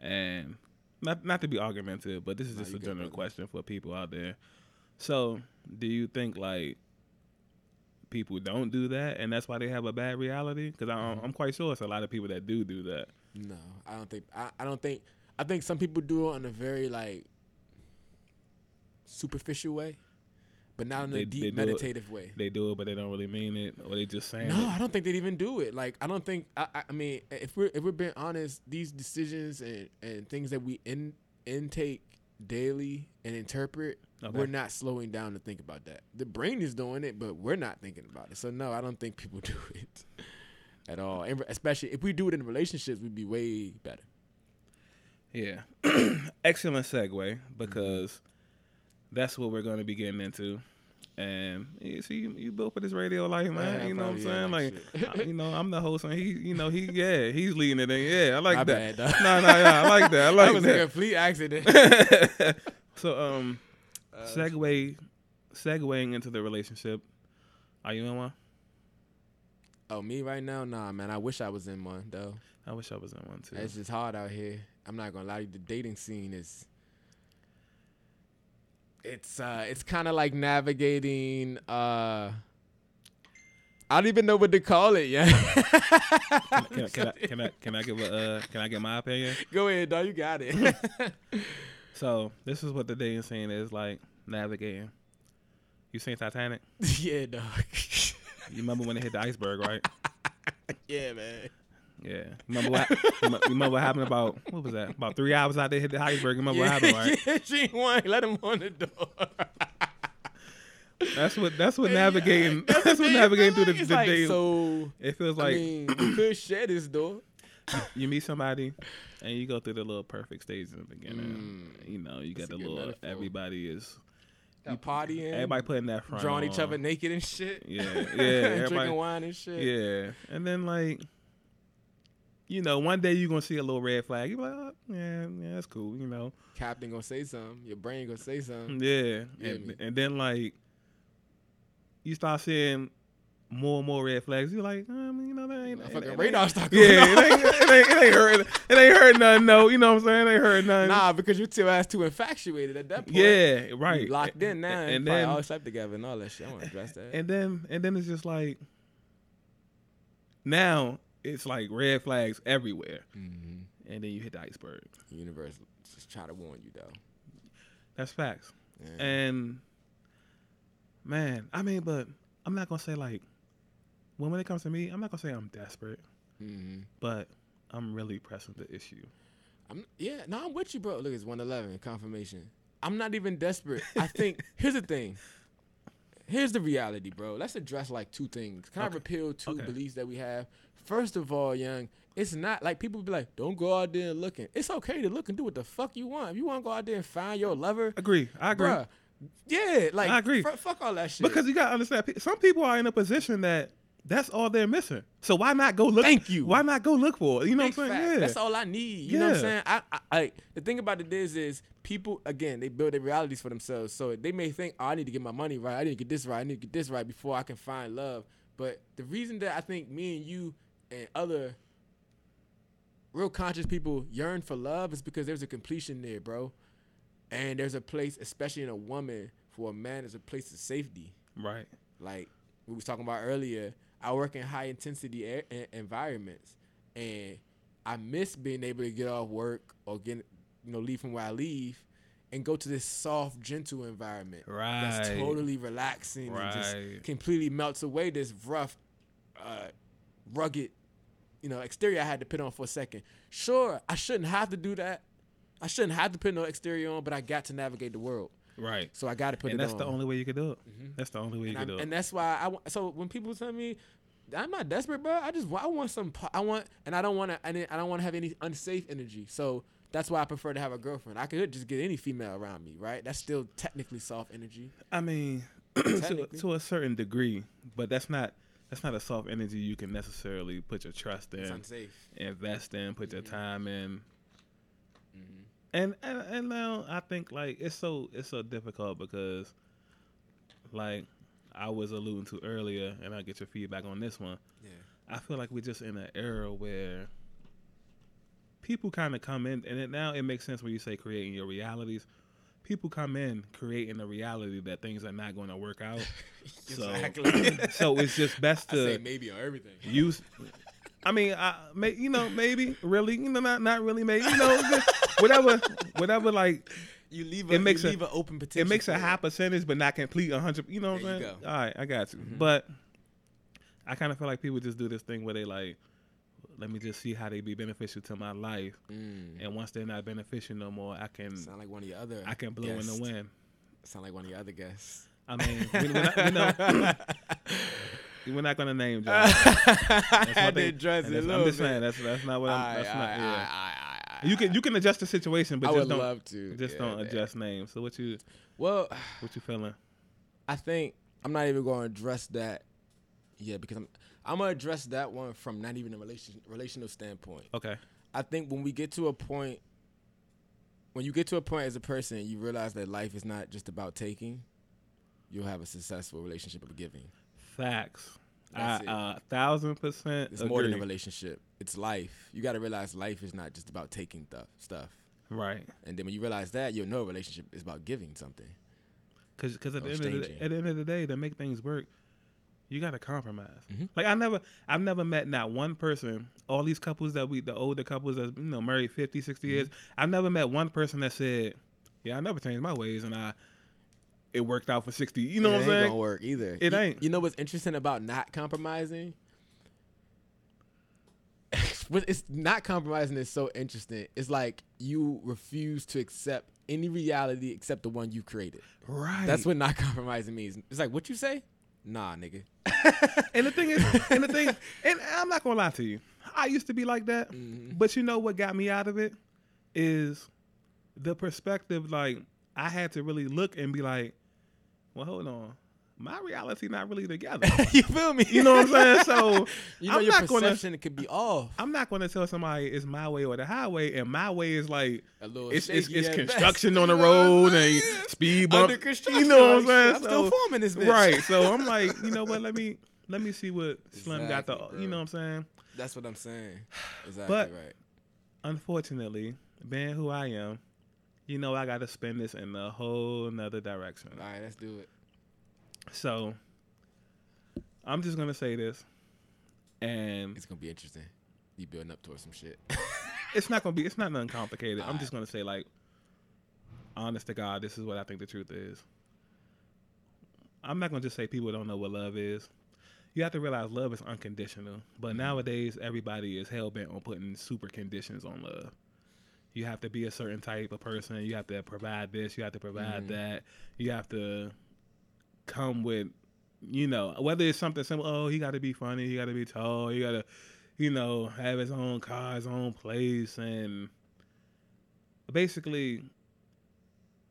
Speaker 2: and not not to be argumentative, but this is just
Speaker 3: you
Speaker 2: a general question for people out there. So do you think like people don't do that, and that's why they have a bad reality? Because
Speaker 3: Mm-hmm.
Speaker 2: I'm quite sure it's a lot of people that do do that.
Speaker 3: No, I don't think. I, I don't think. I think some people do it in a very like superficial way, but not in a
Speaker 2: They- they
Speaker 3: deep
Speaker 2: do it-
Speaker 3: meditative way.
Speaker 2: They do it, but they don't really mean it, or they just saying
Speaker 3: No,
Speaker 2: it.
Speaker 3: I don't think they'd even do it. Like, I don't think. I, I- mean, if we're if we're being honest, these decisions and and things that we in intake daily and interpret,
Speaker 2: Okay.
Speaker 3: we're not slowing down to think about that. The brain is doing it, but we're not thinking about it. So no, I don't think people do it at all. And especially if we do it in relationships, we'd be way better.
Speaker 2: Yeah. Excellent segue mm-hmm. because that's what we're going to be getting into. And you see, you, you built for this radio life, man.
Speaker 3: Yeah,
Speaker 2: you know what I'm
Speaker 3: probably, yeah,
Speaker 2: saying?
Speaker 3: like
Speaker 2: I- you know, I'm the host, and he, you know, he, yeah, he's leading it. In. Yeah, I like
Speaker 3: My
Speaker 2: that.
Speaker 3: bad.
Speaker 2: No, no, yeah, I like that. I like
Speaker 3: that was a complete accident.
Speaker 2: so, um,
Speaker 3: Uh,
Speaker 2: segue, segueing into the relationship. Are you in one?
Speaker 3: oh, me right now? Nah, man. I wish I was in one though.
Speaker 2: I wish I was in one too.
Speaker 3: It's just hard out here. I'm not gonna lie to you. The dating scene is. It's uh, it's kind of like navigating. Uh, I don't even know what to call it yet.
Speaker 2: Can, can, I, can I can I give a uh, can I get my opinion?
Speaker 3: Go ahead, dog. You got it.
Speaker 2: So this is what the dating scene is like navigating. You seen Titanic?
Speaker 3: yeah, dog.
Speaker 2: You remember when they hit the iceberg, right?
Speaker 3: yeah, man.
Speaker 2: Yeah. Remember what? remember what happened about what was that? About three hours out there hit the iceberg. Remember what happened, right?
Speaker 3: yeah, she won. Let him on the door.
Speaker 2: That's what. That's what
Speaker 3: Yeah,
Speaker 2: navigating.
Speaker 3: that's
Speaker 2: That's, what navigating through the,
Speaker 3: It's
Speaker 2: the
Speaker 3: like,
Speaker 2: day.
Speaker 3: So
Speaker 2: it feels
Speaker 3: I
Speaker 2: like
Speaker 3: mean, you could share this door.
Speaker 2: you meet somebody and you go through the little perfect stage in the beginning.
Speaker 3: Mm.
Speaker 2: you know, you got the little.
Speaker 3: metaphor.
Speaker 2: Everybody is.
Speaker 3: Got partying.
Speaker 2: Everybody putting that front.
Speaker 3: drawing each other naked and shit.
Speaker 2: Yeah, yeah.
Speaker 3: Drinking wine and shit.
Speaker 2: Yeah, and then like, you know, one day you're gonna see a little red flag. You be like, oh, yeah, yeah, that's cool. You know,
Speaker 3: Captain gonna say something. Your brain gonna say something.
Speaker 2: yeah, and, and then like, you start seeing more and more red flags. You're like, um, you know, that ain't, it
Speaker 3: fucking radar start going
Speaker 2: Yeah, it ain't, it ain't, it ain't hurt. It ain't hurt heard nothing. No, you know what I'm saying? They heard nothing.
Speaker 3: Nah, because you're too ass too infatuated at that point.
Speaker 2: yeah, right.
Speaker 3: You locked in now,
Speaker 2: And,
Speaker 3: and,
Speaker 2: and then
Speaker 3: all slept together and all that shit. I want to address that.
Speaker 2: and then and then it's just like now it's like red flags everywhere,
Speaker 3: Mhm.
Speaker 2: and then you hit the iceberg.
Speaker 3: The universe just try to warn you though.
Speaker 2: That's facts.
Speaker 3: Yeah.
Speaker 2: And man, I mean, but I'm not gonna say like when when it comes to me, I'm not gonna say I'm desperate,
Speaker 3: Mhm.
Speaker 2: but I'm really pressing the issue.
Speaker 3: I'm yeah, no, I'm with you, bro. Look, it's 111 confirmation. I'm not even desperate. I think here's the thing. Here's the reality, bro. Let's address like two things. Kind of
Speaker 2: Okay.
Speaker 3: repeal two
Speaker 2: Okay.
Speaker 3: beliefs that we have. First of all, young, it's not like people be like, don't go out there and looking. It's okay to look and do what the fuck you want. If you want to go out there and find your lover,
Speaker 2: Agree. I agree.
Speaker 3: bruh, yeah, like
Speaker 2: I agree.
Speaker 3: fu- fuck all that shit.
Speaker 2: Because you gotta understand, some people are in a position that that's all they're missing. So why not go look?
Speaker 3: Thank you.
Speaker 2: Why not go look for it? You know
Speaker 3: Big
Speaker 2: what I'm saying?
Speaker 3: fact.
Speaker 2: Yeah.
Speaker 3: That's all I need. You know what I'm saying? I, I, I the thing about it is, is people again they build their realities for themselves. So they may think, oh, I need to get my money right. I need to get this right. I need to get this right before I can find love. But the reason that I think me and you and other real conscious people yearn for love is because there's a completion there, bro. And there's a place, especially in a woman, for a man, there's a place of safety.
Speaker 2: Right.
Speaker 3: Like we was talking about earlier, I work in high intensity air, e- environments, and I miss being able to get off work or get you know leave from where I leave, and go to this soft, gentle environment
Speaker 2: Right.
Speaker 3: that's totally relaxing and just completely melts away this rough, uh, rugged, you know, exterior I had to put on for a second. Sure, I shouldn't have to do that. I shouldn't have to put no exterior on, but I got to navigate the world,
Speaker 2: Right.
Speaker 3: so I got to put
Speaker 2: and
Speaker 3: it
Speaker 2: that's
Speaker 3: on.
Speaker 2: the only way you could do it.
Speaker 3: Mhm.
Speaker 2: That's the only way you
Speaker 3: and,
Speaker 2: could do it.
Speaker 3: and that's why I. So when people tell me I'm not desperate, bro, I just I want some. I want, and I don't want to. I don't want to have any unsafe energy. So that's why I prefer to have a girlfriend. I could just get any female around me, right? That's still technically soft energy.
Speaker 2: I mean, to, to a certain degree, but that's not that's not a soft energy you can necessarily put your trust
Speaker 3: It's
Speaker 2: in,
Speaker 3: unsafe.
Speaker 2: invest in, put your
Speaker 3: Mhm.
Speaker 2: time in.
Speaker 3: Mhm.
Speaker 2: And, and and now I think like it's so it's so difficult because like I was alluding to earlier, and I'll get your feedback on this one.
Speaker 3: Yeah.
Speaker 2: I feel like we're just in an era where people kind of come in, and it, now it makes sense when you say creating your realities. People come in creating a reality that things are not going to work out. So-
Speaker 3: Exactly.
Speaker 2: so it's just best
Speaker 3: I say
Speaker 2: to
Speaker 3: maybe everything.
Speaker 2: use. I mean, I, may, you know, maybe really, you know, not not really, maybe, you know, whatever, whatever. Like
Speaker 3: You leave
Speaker 2: It makes
Speaker 3: you
Speaker 2: a-
Speaker 3: an open potential.
Speaker 2: it makes a high percentage, but not complete a hundred. You know what I'm saying? All right, I got you.
Speaker 3: Mhm.
Speaker 2: But I kind of feel like people just do this thing where they like, let me just see how they be beneficial to my life,
Speaker 3: Mm.
Speaker 2: and once they're not beneficial no more, I can
Speaker 3: Sound like one of your other.
Speaker 2: I can blow in the wind.
Speaker 3: Sound like one of your other guests.
Speaker 2: I mean, we, we're not, know, we're not gonna name drop.
Speaker 3: I
Speaker 2: one thing.
Speaker 3: did dress
Speaker 2: And
Speaker 3: it a
Speaker 2: that's-
Speaker 3: little
Speaker 2: I'm just saying that's that's not what I'm. That's not. Yeah.
Speaker 3: I,
Speaker 2: You can you can adjust the situation, but
Speaker 3: I
Speaker 2: just
Speaker 3: would
Speaker 2: don't
Speaker 3: love to.
Speaker 2: just
Speaker 3: yeah,
Speaker 2: don't
Speaker 3: man.
Speaker 2: adjust names. So what you
Speaker 3: Well,
Speaker 2: what you feeling?
Speaker 3: I think I'm not even going to address that yet because I'm I'm gonna address that one from not even a relation relational standpoint.
Speaker 2: Okay.
Speaker 3: I think when we get to a point, when you get to a point as a person, you realize that life is not just about taking. You'll have a successful relationship of giving.
Speaker 2: Facts.
Speaker 3: That's
Speaker 2: I uh, thousand percent
Speaker 3: It's more than a relationship. It's life. You got to realize life is not just about taking stuff. Stuff.
Speaker 2: Right.
Speaker 3: And then when you realize that, you'll know a relationship is about giving something.
Speaker 2: Because at, the end of the, at the end of the day, to make things work, you got to compromise.
Speaker 3: Mhm.
Speaker 2: Like I never, I've never met not one person. All these couples that we, the older couples that you know married 50, 60 years,
Speaker 3: Mm-hmm.
Speaker 2: I've never met one person that said, "Yeah, I never changed my ways," and I, it worked out for sixty. You know
Speaker 3: it
Speaker 2: what I'm
Speaker 3: ain't
Speaker 2: saying?
Speaker 3: gonna work either.
Speaker 2: It
Speaker 3: You-
Speaker 2: ain't.
Speaker 3: You know what's interesting about not compromising? What- it's not compromising is so interesting. It's like you refuse to accept any reality except the one you created.
Speaker 2: Right.
Speaker 3: That's what not compromising means. It's like what you say? Nah, nigga.
Speaker 2: And the thing is, and the thing, and I'm not gonna lie to you. I used to be like that,
Speaker 3: Mhm.
Speaker 2: but you know what got me out of it is the perspective. Like I had to really look and be like, well, hold on, my reality not really together.
Speaker 3: you feel me?
Speaker 2: You know what I'm saying? So
Speaker 3: You know
Speaker 2: I'm
Speaker 3: your
Speaker 2: not gonna-
Speaker 3: perception could be off.
Speaker 2: I'm not gonna tell somebody it's my way or the highway, and my way is like
Speaker 3: A little
Speaker 2: it's it's, it's
Speaker 3: best.
Speaker 2: construction on the
Speaker 3: You know what I'm
Speaker 2: road and speed bump.
Speaker 3: Under construction.
Speaker 2: You know what I'm saying?
Speaker 3: I'm still forming this bitch.
Speaker 2: Right. So I'm like, you know what? Let me let me see what Slim got the.
Speaker 3: Exactly,
Speaker 2: You know what I'm saying?
Speaker 3: That's what I'm saying. Exactly
Speaker 2: But-
Speaker 3: right.
Speaker 2: unfortunately, being who I am, you know I got to spin this in a whole nother direction.
Speaker 3: All right, let's do it.
Speaker 2: So I'm just gonna say this, and
Speaker 3: It's gonna be interesting. You building up towards some shit.
Speaker 2: it's not gonna be. It's not nothing complicated. I'm just gonna say like, honest to God, this is what I think the truth is. I'm not gonna just say people don't know what love is. You have to realize love is unconditional. But nowadays, everybody is hell bent on putting super conditions on love. You have to be a certain type of person. You have to provide this. You have to provide
Speaker 3: Mhm.
Speaker 2: that. You have to come with, you know, whether it's something simple. Oh, he got to be funny. He got to be tall. He got to, you know, have his own car, his own place, and basically,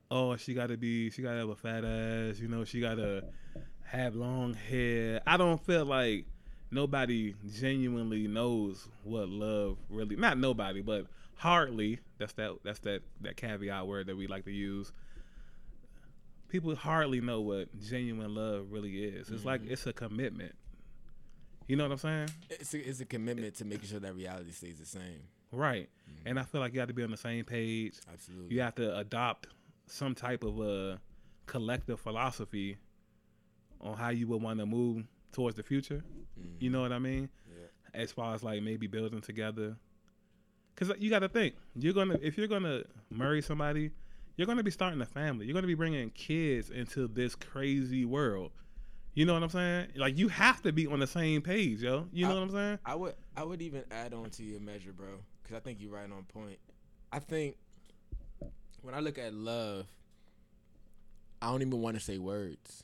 Speaker 2: oh, she got to be, she got to have a fat ass. You know, she got to have long hair. I don't feel like nobody genuinely knows what love really. Not nobody, but hardly. That's that. That's that. That caveat word that we like to use. People hardly know what genuine love really is. It's like mm-hmm. it's a commitment. You know what I'm saying?
Speaker 3: it's a, it's a commitment to making sure that reality stays the same.
Speaker 2: Right. Mm-hmm. And I feel like you have to be on the same page.
Speaker 3: Absolutely.
Speaker 2: You have to adopt some type of a collective philosophy on how you would want to move towards the future. You mm-hmm. know what I mean?
Speaker 3: Yeah.
Speaker 2: As far as like maybe building together. Cuz you got to think, you're going to if you're going to marry somebody, you're going to be starting a family. You're going to be bringing kids into this crazy world. You know what I'm saying? Like you have to be on the same page, yo. You know
Speaker 3: I-
Speaker 2: what I'm saying?
Speaker 3: I would I would even add on to your measure, bro, because I think you're right on point. I think when I look at love, I don't even want to say words.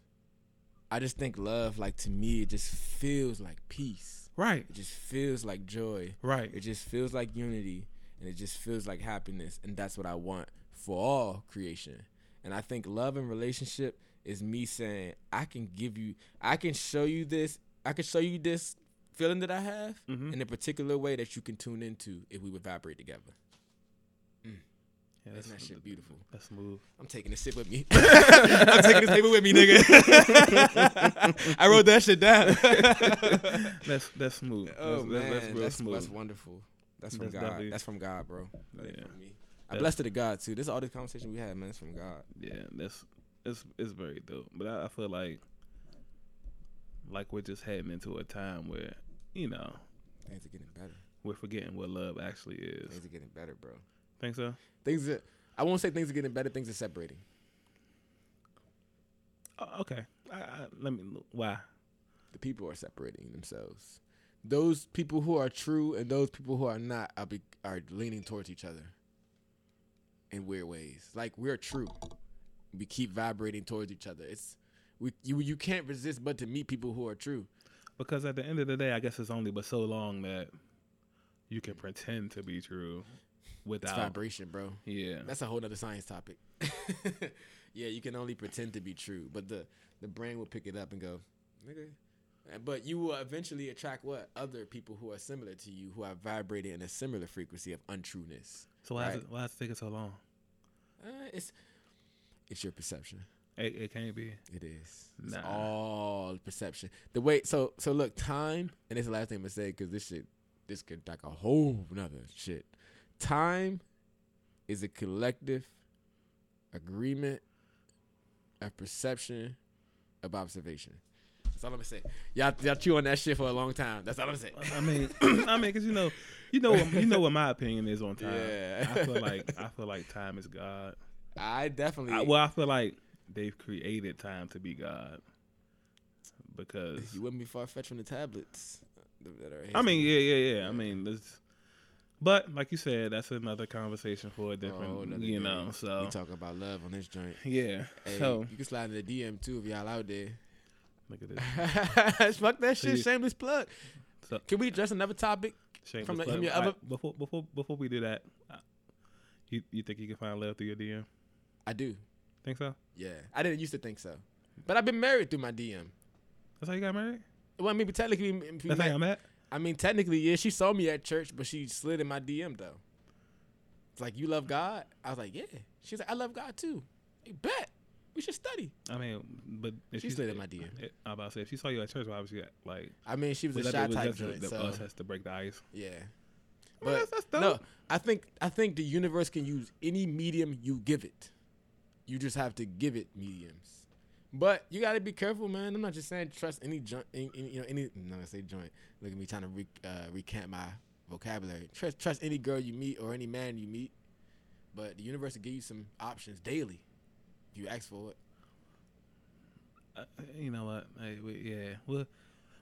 Speaker 3: I just think love, like to me, it just feels like peace.
Speaker 2: Right.
Speaker 3: It just feels like joy.
Speaker 2: Right.
Speaker 3: It just feels like unity, and it just feels like happiness, and that's what I want for all creation. And I think love and relationship is me saying I can give you, I can show you this, I can show you this feeling that I have
Speaker 2: Mhm.
Speaker 3: in a particular way that you can tune into if we would vibrate together.
Speaker 2: Yeah,
Speaker 3: Isn't that shit beautiful?
Speaker 2: That's smooth.
Speaker 3: I'm taking this sip with me. I'm taking this paper with me, nigga. I wrote that shit down.
Speaker 2: That's that's smooth.
Speaker 3: Oh
Speaker 2: that's,
Speaker 3: man,
Speaker 2: that's, that's real
Speaker 3: that's,
Speaker 2: smooth.
Speaker 3: that's wonderful. That's from
Speaker 2: That's
Speaker 3: God.
Speaker 2: definitely-
Speaker 3: That's from God, bro. That
Speaker 2: Yeah.
Speaker 3: I blessed to the God too. This is all the conversation we had, man. It's from God.
Speaker 2: yeah, that's it's it's very dope. But I, I feel like like we're just heading into a time where you know
Speaker 3: Things are getting better.
Speaker 2: we're forgetting what love actually is.
Speaker 3: Things are getting better, bro.
Speaker 2: Think so?
Speaker 3: Things are. I won't say things are getting better. Things are separating.
Speaker 2: Oh, okay. I, I, let me. Why?
Speaker 3: The people are separating themselves. Those people who are true and those people who are not are be, are leaning towards each other in weird ways. Like we're true. We keep vibrating towards each other. It's we you you can't resist but to meet people who are true.
Speaker 2: Because at the end of the day, I guess it's only but so long that you can pretend to be true
Speaker 3: It's
Speaker 2: without.
Speaker 3: vibration, bro.
Speaker 2: Yeah.
Speaker 3: That's a whole other science topic. yeah, you can only pretend to be true, but the the brain will pick it up and go, nigga. But you will eventually attract what other people who are similar to you, who are vibrating in a similar frequency of untrueness.
Speaker 2: So why
Speaker 3: right.
Speaker 2: is it, why is it taking so long?
Speaker 3: Uh, it's it's your perception.
Speaker 2: It, it can't be.
Speaker 3: It is. It's
Speaker 2: Nah.
Speaker 3: all perception. The way so so look, time, and it's the last thing I'm gonna say because this shit this could like a whole nother shit. Time is a collective agreement of perception of observation. That's all I'm gonna say. Y'all, y'all chew on that shit for a long time. That's all I'm saying.
Speaker 2: I mean, I mean, because you know, you know, what, you know what my opinion is on time.
Speaker 3: Yeah.
Speaker 2: I feel like I feel like time is God.
Speaker 3: I definitely.
Speaker 2: I, well, I feel like they've created time to be God because
Speaker 3: you wouldn't be far fetched from the tablets. that are
Speaker 2: I mean, yeah, yeah, yeah. I mean, this, but like you said, that's another conversation for a different,
Speaker 3: Oh,
Speaker 2: you
Speaker 3: day.
Speaker 2: know.
Speaker 3: we
Speaker 2: So
Speaker 3: talk about love on this joint.
Speaker 2: yeah.
Speaker 3: Hey,
Speaker 2: so
Speaker 3: you can slide in the DM too if y'all out there.
Speaker 2: Look at this.
Speaker 3: Fuck that shit. Shameless plug.
Speaker 2: So-
Speaker 3: Can we address another topic?
Speaker 2: Shameless
Speaker 3: From the-
Speaker 2: plug.
Speaker 3: from your other-
Speaker 2: right, before before before we do that, uh, you you think you can find love through your DM?
Speaker 3: I do.
Speaker 2: Think so?
Speaker 3: Yeah, I didn't used to think so, but I've been married through my DM.
Speaker 2: That's how you got married.
Speaker 3: Well, I mean, technically,
Speaker 2: That's how
Speaker 3: met-
Speaker 2: y'all met.
Speaker 3: I mean, technically, yeah. She saw me at church, but she slid in my DM though. It's like you love God. I was like, yeah. She's like, I love God too. Hey, bet we should study.
Speaker 2: I mean, but if
Speaker 3: She
Speaker 2: you
Speaker 3: slid in my DM.
Speaker 2: I'm about to say if she saw you at church, why was she at, like?
Speaker 3: I mean, she was,
Speaker 2: Was
Speaker 3: a shy type
Speaker 2: just the,
Speaker 3: joint,
Speaker 2: the
Speaker 3: so
Speaker 2: us has to break the ice?
Speaker 3: yeah. But
Speaker 2: that's- that's dope.
Speaker 3: no, I think I think the universe can use any medium you give it. You just have to give it mediums. But you got to be careful, man. I'm not just saying trust any joint, any, any- you know, any. I'm not gonna say joint. Look at me trying to re, uh, recant my vocabulary. Trust trust any girl you meet or any man you meet. But the universe will give you some options daily if you ask for it.
Speaker 2: Uh, you know what? Hey, we, yeah, we're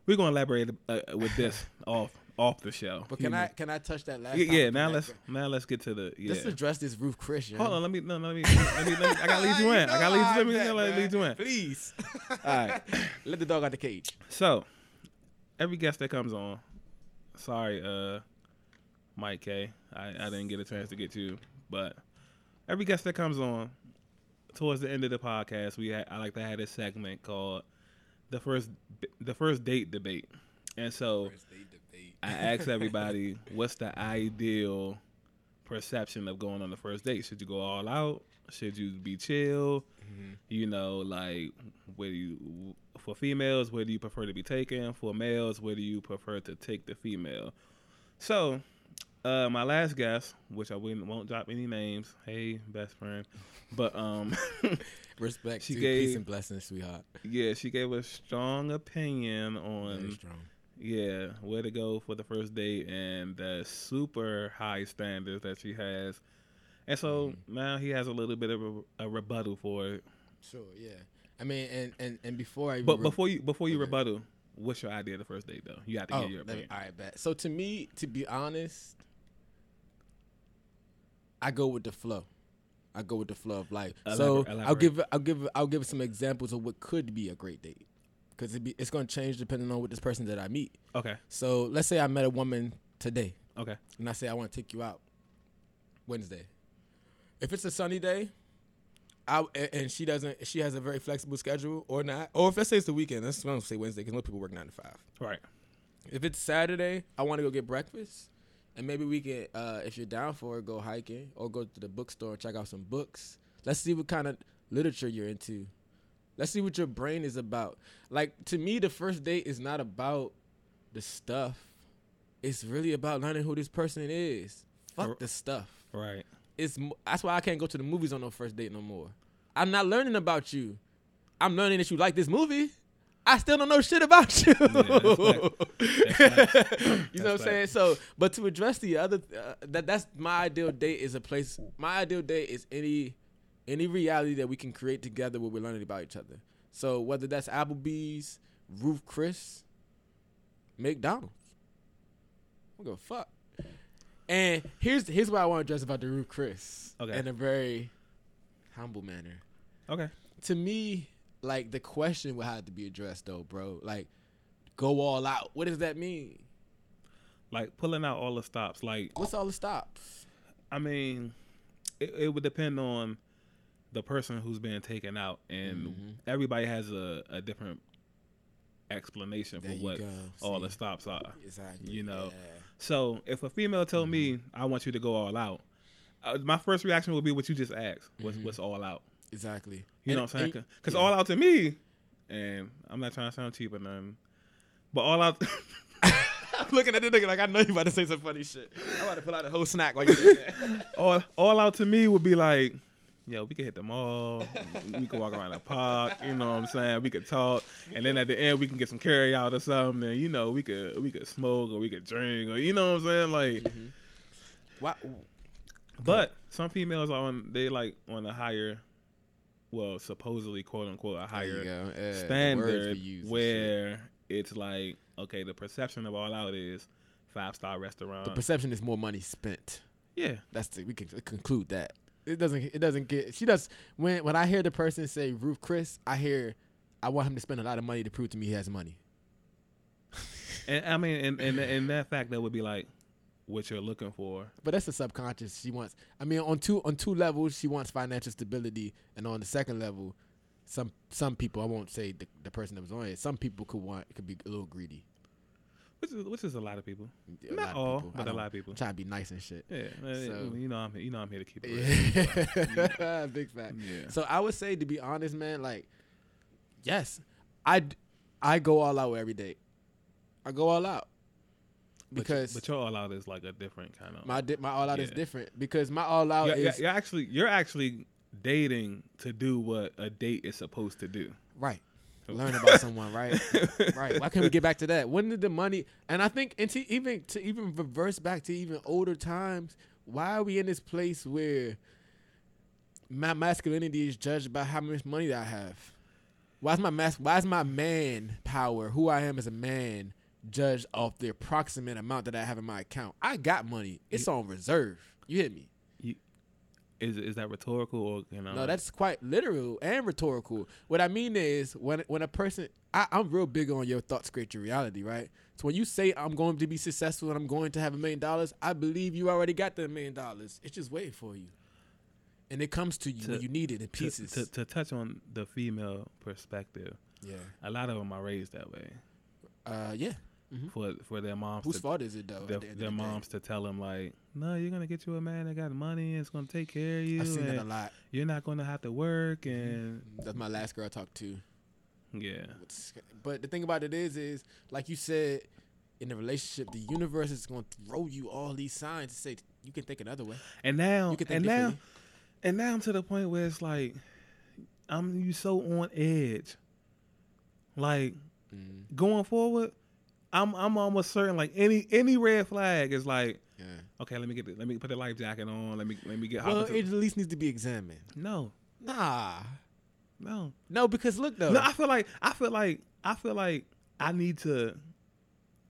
Speaker 2: we're gonna elaborate uh, with this off off the show.
Speaker 3: But
Speaker 2: You
Speaker 3: can
Speaker 2: know.
Speaker 3: I can I touch that last?
Speaker 2: Yeah, yeah. Now let's
Speaker 3: girl?
Speaker 2: now let's get to the yeah.
Speaker 3: let's address this roof Christian.
Speaker 2: Hold on, let me no, let me let me, let me I gotta lead you in. I gotta lead you. Let me let lead you in.
Speaker 3: Please.
Speaker 2: All right.
Speaker 3: Let the dog out the cage.
Speaker 2: So, every guest that comes on, sorry, uh, Mike K, I, I didn't get a chance to get to you, but every guest that comes on, towards the end of the podcast, we ha- I like to have this segment called the first the first date debate, and so I asked everybody, what's the ideal perception of going on the first date? Should you go all out? Should you be chill? You know, like where do you for females, where do you prefer to be taken? For males, where do you prefer to take the female? So, uh, my last guest, which I won't drop any names. Hey, best friend, but um,
Speaker 3: Respect
Speaker 2: She
Speaker 3: to
Speaker 2: gave-
Speaker 3: peace and blessings, sweetheart.
Speaker 2: yeah, she gave a strong opinion on
Speaker 3: strong.
Speaker 2: yeah where to go for the first date and the super high standards that she has. And so now he has a little bit of a, a rebuttal for it.
Speaker 3: Sure, yeah. I mean, and and and before I
Speaker 2: But
Speaker 3: re-
Speaker 2: before you before you
Speaker 3: Okay.
Speaker 2: rebuttal, what's your idea of the first date though? You have to
Speaker 3: oh,
Speaker 2: give your
Speaker 3: me,
Speaker 2: opinion.
Speaker 3: all right, bet. So to me, to be honest, I go with the flow. I go with the flow of life. so
Speaker 2: Elabor-
Speaker 3: I'll
Speaker 2: elaborate.
Speaker 3: give I'll give I'll give some examples of what could be a great date because it be, it's going to change depending on what this person that I meet.
Speaker 2: Okay.
Speaker 3: So let's say I met a woman today.
Speaker 2: Okay.
Speaker 3: and I say I want to take you out Wednesday. If it's a sunny day, I and she doesn't, she has a very flexible schedule or not, or if let's say it's the weekend, let's don't say Wednesday because most people work nine to five.
Speaker 2: Right.
Speaker 3: If it's Saturday, I want to go get breakfast, and maybe we can, uh, if you're down for it, go hiking or go to the bookstore and check out some books. Let's see what kind of literature you're into. Let's see what your brain is about. Like to me, the first date is not about the stuff. It's really about learning who this person is. Fuck the stuff.
Speaker 2: Right.
Speaker 3: It's that's why I can't go to the movies on no first date no more. I'm not learning about you. I'm learning that you like this movie. I still don't know shit about you.
Speaker 2: that's fact. That's
Speaker 3: you know what I'm saying? So, but to address the other, uh, that that's my ideal date is a place. My ideal date is any any reality that we can create together where we're learning about each other. So whether that's Applebee's, Ruth's Chris, McDonald's, I don't give a fuck. And here's here's what I want to address about the Ruth's Chris
Speaker 2: Okay.
Speaker 3: in a very humble manner
Speaker 2: Okay.
Speaker 3: to me, like the question would have to be addressed though, bro. Like, go all out. What does that mean?
Speaker 2: Like pulling out all the stops. Like
Speaker 3: What's all the stops?
Speaker 2: I mean, it, it would depend on the person who's being taken out, and
Speaker 3: Mhm.
Speaker 2: everybody has a, a different explanation for
Speaker 3: There you
Speaker 2: what
Speaker 3: go.
Speaker 2: all
Speaker 3: See?
Speaker 2: the stops are.
Speaker 3: Exactly.
Speaker 2: you know,
Speaker 3: Yeah.
Speaker 2: So if a female told me
Speaker 3: Mm-hmm.
Speaker 2: I want you to go all out, uh, my first reaction would be what you just asked. What's
Speaker 3: Mhm.
Speaker 2: what's all out?
Speaker 3: Exactly.
Speaker 2: You
Speaker 3: And-
Speaker 2: know what I'm saying? Because
Speaker 3: yeah.
Speaker 2: all out to me, and I'm not trying to sound cheap or nothing, but all out.
Speaker 3: I'm looking at the nigga like I know you about to say some funny shit. I'm about to pull out a whole snack while you do that.
Speaker 2: all all out to me would be like, yo, we could hit the mall, we could walk around the park, you know what I'm saying? We could talk, and then at the end we can get some carry out or something. And, you know, we could we could smoke or we could drink or you know what I'm saying? Like, mm-hmm.
Speaker 3: Why?
Speaker 2: but some females are on they like on a higher, well, supposedly quote unquote a higher.
Speaker 3: Yeah,
Speaker 2: standard
Speaker 3: we use and
Speaker 2: where it's like okay, the perception of all out is five star restaurant.
Speaker 3: the perception is more money spent.
Speaker 2: yeah,
Speaker 3: That's the we can conclude that. It doesn't. It doesn't get. She does. When when I hear the person say Ruth's Chris, I hear, I want him to spend a lot of money to prove to me he has money.
Speaker 2: and I mean, and and and that fact that would be like what you're looking for.
Speaker 3: But that's the subconscious. She wants. I mean, on two on two levels, she wants financial stability, and on the second level, some some people. I won't say the, the person that was on it. Some people could want could be a little greedy.
Speaker 2: Which is which is a lot of people.
Speaker 3: A
Speaker 2: Not
Speaker 3: of
Speaker 2: all,
Speaker 3: people.
Speaker 2: But a lot of people.
Speaker 3: Trying to be nice and shit.
Speaker 2: Yeah,
Speaker 3: So-
Speaker 2: you know I'm you know I'm here to keep it. real.
Speaker 3: Yeah, big fact.
Speaker 2: Yeah.
Speaker 3: So I would say, to be honest, man, like, yes, I I go all out every day. I go all out.
Speaker 2: But-
Speaker 3: because
Speaker 2: but, your all out is like a different kind of.
Speaker 3: my di- my all out is different because my all out
Speaker 2: you're,
Speaker 3: is
Speaker 2: you're actually you're actually dating to do what a date is supposed to do.
Speaker 3: right. Learn about someone, right? right. Why can't we get back to that? When did the money? And I think, and to even to even reverse back to even older times, why are we in this place where my masculinity is judged by how much money that I have? Why is my mas- Why is my man power, who I am as a man, judged off the approximate amount that I have in my account? I got money. It's on reserve. You hit me?
Speaker 2: Is is that rhetorical or you know?
Speaker 3: No, that's quite literal and rhetorical. What I mean is when when a person, I, I'm real big on your thoughts create your reality, right? So when you say I'm going to be successful and I'm going to have a million dollars, I believe you already got the million dollars. It's just waiting for you, and it comes to you
Speaker 2: To-
Speaker 3: when you need it in
Speaker 2: to,
Speaker 3: pieces.
Speaker 2: to, to touch on the female perspective.
Speaker 3: yeah,
Speaker 2: A lot of them are raised that way
Speaker 3: uh, yeah. Mhm.
Speaker 2: for for their moms.
Speaker 3: Whose
Speaker 2: to,
Speaker 3: fault is it though?
Speaker 2: their,
Speaker 3: the
Speaker 2: their
Speaker 3: the day?
Speaker 2: moms to tell them like, no, you're gonna get you a man that got money and it's gonna take care of you,
Speaker 3: I've seen that a lot.
Speaker 2: you're not gonna have to work and
Speaker 3: That's my last girl I talked to.
Speaker 2: yeah.
Speaker 3: But the thing about it is, is like you said, in the relationship, the universe is to throw you all these signs to say you can think another way.
Speaker 2: And now,
Speaker 3: You can think
Speaker 2: and now, and now I'm to the point where it's like, I'm you so on edge. Like
Speaker 3: Mm,
Speaker 2: going forward, I'm I'm almost certain like any any red flag is like,
Speaker 3: yeah.
Speaker 2: okay, let me get the, let me put the life jacket on, let me let me get
Speaker 3: Well, it at least needs to be examined.
Speaker 2: no
Speaker 3: Nah,
Speaker 2: no
Speaker 3: no, because look though.
Speaker 2: no. I feel like I feel like I feel like I need to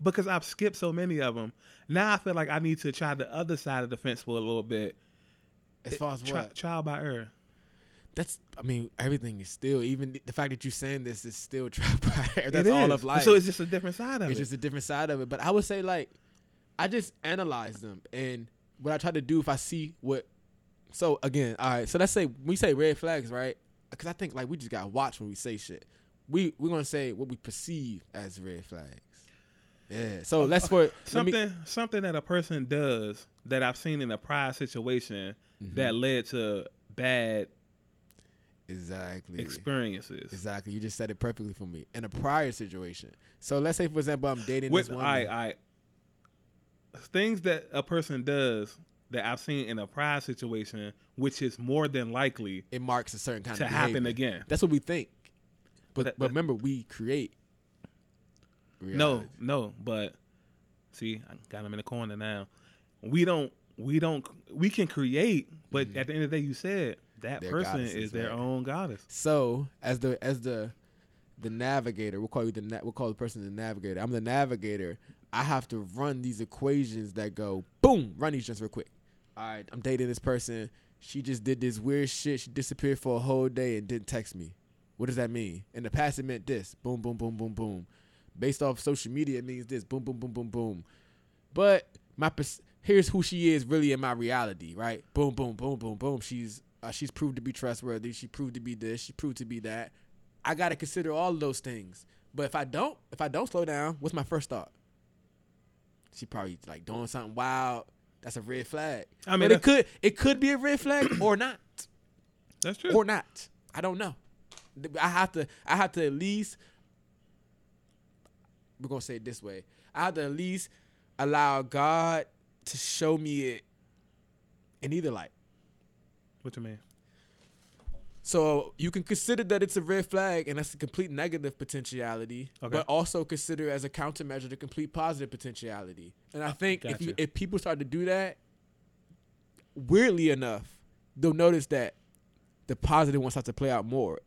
Speaker 2: because I've skipped so many of them. Now I feel like I need to try the other side of the fence for a little bit.
Speaker 3: as far as
Speaker 2: Tri-
Speaker 3: what,
Speaker 2: trial by error.
Speaker 3: That's I mean, everything is still even the- fact that you're saying this is still trap. That's all of life.
Speaker 2: So it's just a different side of
Speaker 3: it's
Speaker 2: it.
Speaker 3: It's just a different side of it. But I would say like, I just analyze them, and what I try to do if I see what. So again, all right. So let's say we say red flags, right? Because I think like we just gotta watch when we say shit. We we're gonna say what we perceive as red flags. Yeah. So let's for let me-
Speaker 2: something something that a person does that I've seen in a prior situation
Speaker 3: Mm-hmm.
Speaker 2: that led to bad
Speaker 3: exactly
Speaker 2: experiences.
Speaker 3: Exactly. You just said it perfectly for me. In a prior situation. So let's say, for example, I'm dating
Speaker 2: With
Speaker 3: this woman.
Speaker 2: I I things that a person does that I've seen in a prior situation, which is more than likely
Speaker 3: it marks a certain kind
Speaker 2: to
Speaker 3: of
Speaker 2: happen again.
Speaker 3: That's what we think. But
Speaker 2: that-
Speaker 3: but remember, we create.
Speaker 2: No,
Speaker 3: reality.
Speaker 2: no, but see, I got him in the corner now. We don't, we don't, we can create, but mm-hmm. at the end of the day, you said that.
Speaker 3: Their
Speaker 2: person
Speaker 3: goddesses,
Speaker 2: is their
Speaker 3: right.
Speaker 2: own goddess.
Speaker 3: So as the as the the navigator, we'll call you the na- we'll call the person the navigator. I'm the navigator. I have to run these equations that go boom. Run these just real quick. All right, I'm dating this person. She just did this weird shit. She disappeared for a whole day and didn't text me. What does that mean? In the past, it meant this. Boom, boom, boom, boom, boom. Based off social media, it means this. Boom, boom, boom, boom, boom. But my pers- here's who she is really in my reality, right? Boom, boom, boom, boom, boom. She's uh, she's proved to be trustworthy. She proved to be this. She proved to be that. I got to consider all of those things. But if I don't, if I don't slow down, what's my first thought? She probably like doing something wild. That's a red flag.
Speaker 2: I mean,
Speaker 3: mean, it could it could be a red flag or not,
Speaker 2: That's true.
Speaker 3: or not. I don't know. I have to. I have to at least. We're gonna say it this way. I have to at least allow God to show me it in either light.
Speaker 2: What you mean?
Speaker 3: So you can consider that it's a red flag and that's a complete negative potentiality,
Speaker 2: Okay.
Speaker 3: but also consider as a countermeasure the complete positive potentiality. And I think if you if people start to do that, weirdly enough, they'll notice that the positive one starts to play out more.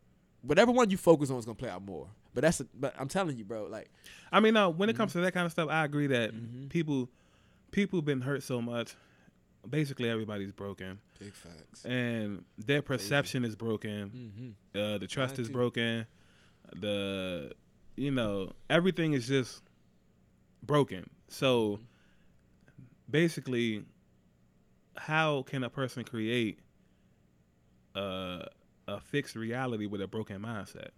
Speaker 3: Whatever one you focus on is gonna play out more. But that's a, but I'm telling you, bro, like
Speaker 2: I mean, no. When it
Speaker 3: Mm-hmm.
Speaker 2: comes to that kind of stuff, I agree that people, people been hurt so much. Basically, everybody's broken,
Speaker 3: big facts.
Speaker 2: and their perception is broken.
Speaker 3: Mm-hmm.
Speaker 2: Uh, the trust
Speaker 3: Mine
Speaker 2: is
Speaker 3: too.
Speaker 2: broken. The, you know, everything is just broken. So, basically, how can a person create a, a fixed reality with a broken mindset?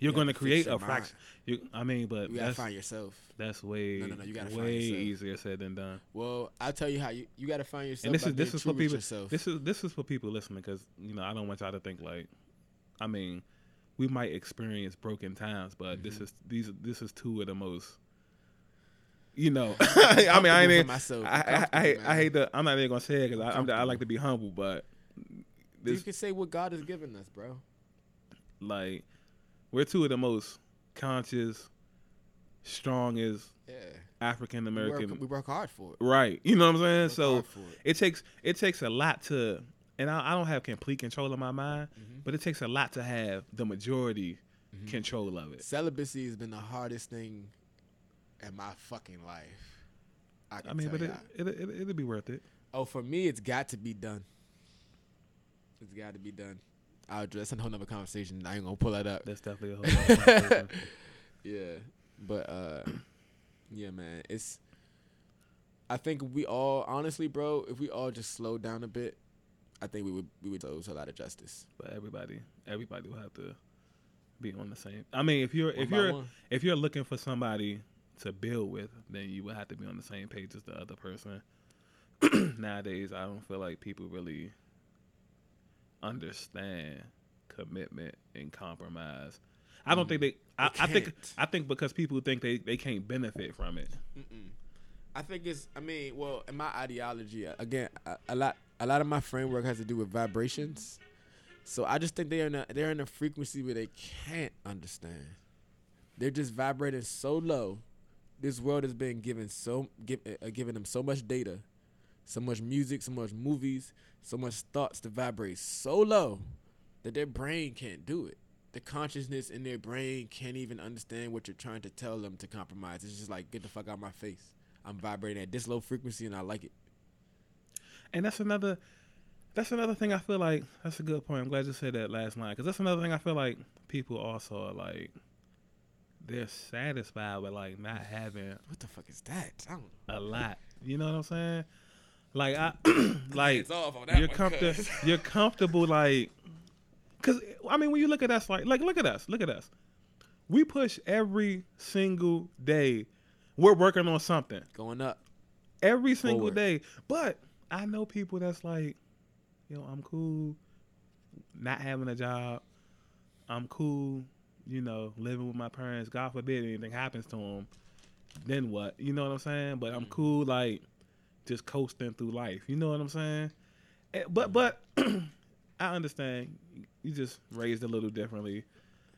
Speaker 2: You're
Speaker 3: You
Speaker 2: going to create a fraction. You, I mean, but
Speaker 3: You gotta find yourself.
Speaker 2: that's way
Speaker 3: No, no, no, you gotta
Speaker 2: way easier said than done.
Speaker 3: Well, I'll tell you how you you gotta find yourself.
Speaker 2: And this is this is for people.
Speaker 3: yourself.
Speaker 2: This is this is for people listening because you know I don't want y'all to think like, I mean, we might experience broken times, but this
Speaker 3: Mm-hmm.
Speaker 2: is these this is two of the most. you know, I mean, I ain't even,
Speaker 3: myself.
Speaker 2: I, I, I, hate- I hate to, I'm not even gonna say it because I, I like to be humble, but
Speaker 3: you can say what God has given us, bro.
Speaker 2: like, we're two of the most conscious, strongest
Speaker 3: Yeah.
Speaker 2: African
Speaker 3: We work,
Speaker 2: American,
Speaker 3: we work hard for it.
Speaker 2: right? You know what I'm saying? So
Speaker 3: it.
Speaker 2: it takes it takes a lot to, and I, I don't have complete control of my mind,
Speaker 3: Mhm.
Speaker 2: but it takes a lot to have the majority
Speaker 3: Mm-hmm.
Speaker 2: control of it.
Speaker 3: Celibacy has been the hardest thing in my fucking life. I,
Speaker 2: I mean,
Speaker 3: tell
Speaker 2: but it, it, it it'll be worth it.
Speaker 3: oh, for me, it's got to be done. It's got to be done. I'll address a whole nother conversation. I ain't gonna pull that up.
Speaker 2: That's definitely a whole.
Speaker 3: Yeah, but uh, yeah, man, it's. I think we all, honestly, bro, if we all just slow down a bit, I think we would we would do a lot of justice.
Speaker 2: but everybody, everybody will have to be on the same. I mean, if you're
Speaker 3: One
Speaker 2: if you're
Speaker 3: one.
Speaker 2: if you're looking for somebody to build with, then you would have to be on the same page as the other person. Nowadays, I don't feel like people really understand commitment and compromise. I don't think they. I, I think. I think because people think they, they can't benefit from it.
Speaker 3: Mm-mm. I think it's. I mean, well, in my ideology, again, a, a lot, a lot of my framework has to do with vibrations. So I just think they're in a they're in a frequency where they can't understand. They're just vibrating so low. This world has been given so give, uh, giving them so much data, so much music, so much movies, so much thoughts to vibrate so low that their brain can't do it. The consciousness in their brain can't even understand what you're trying to tell them to compromise. It's just like get the fuck out of my face. I'm vibrating at this low frequency and I like it.
Speaker 2: And that's another that's another thing I feel like that's a good point. I'm glad you said that last line because that's another thing I feel like people also are like they're satisfied with like not having
Speaker 3: What the fuck is that? I don't
Speaker 2: a lot. You know what I'm saying? Like I like
Speaker 3: Hands off on
Speaker 2: you're comfortable. You're comfortable like because I mean when you look at us like like look at us look at us. We push every single day. We're working on something
Speaker 3: Going up.
Speaker 2: every single
Speaker 3: Forward.
Speaker 2: day. But I know people that's like, yo, I'm cool not having a job. I'm cool, you know, living with my parents. God forbid anything happens to them. Then what? You know what I'm saying? But I'm mm. cool, like just coasting through life. You know what I'm saying? Eh, But but I understand. You just raised a little differently.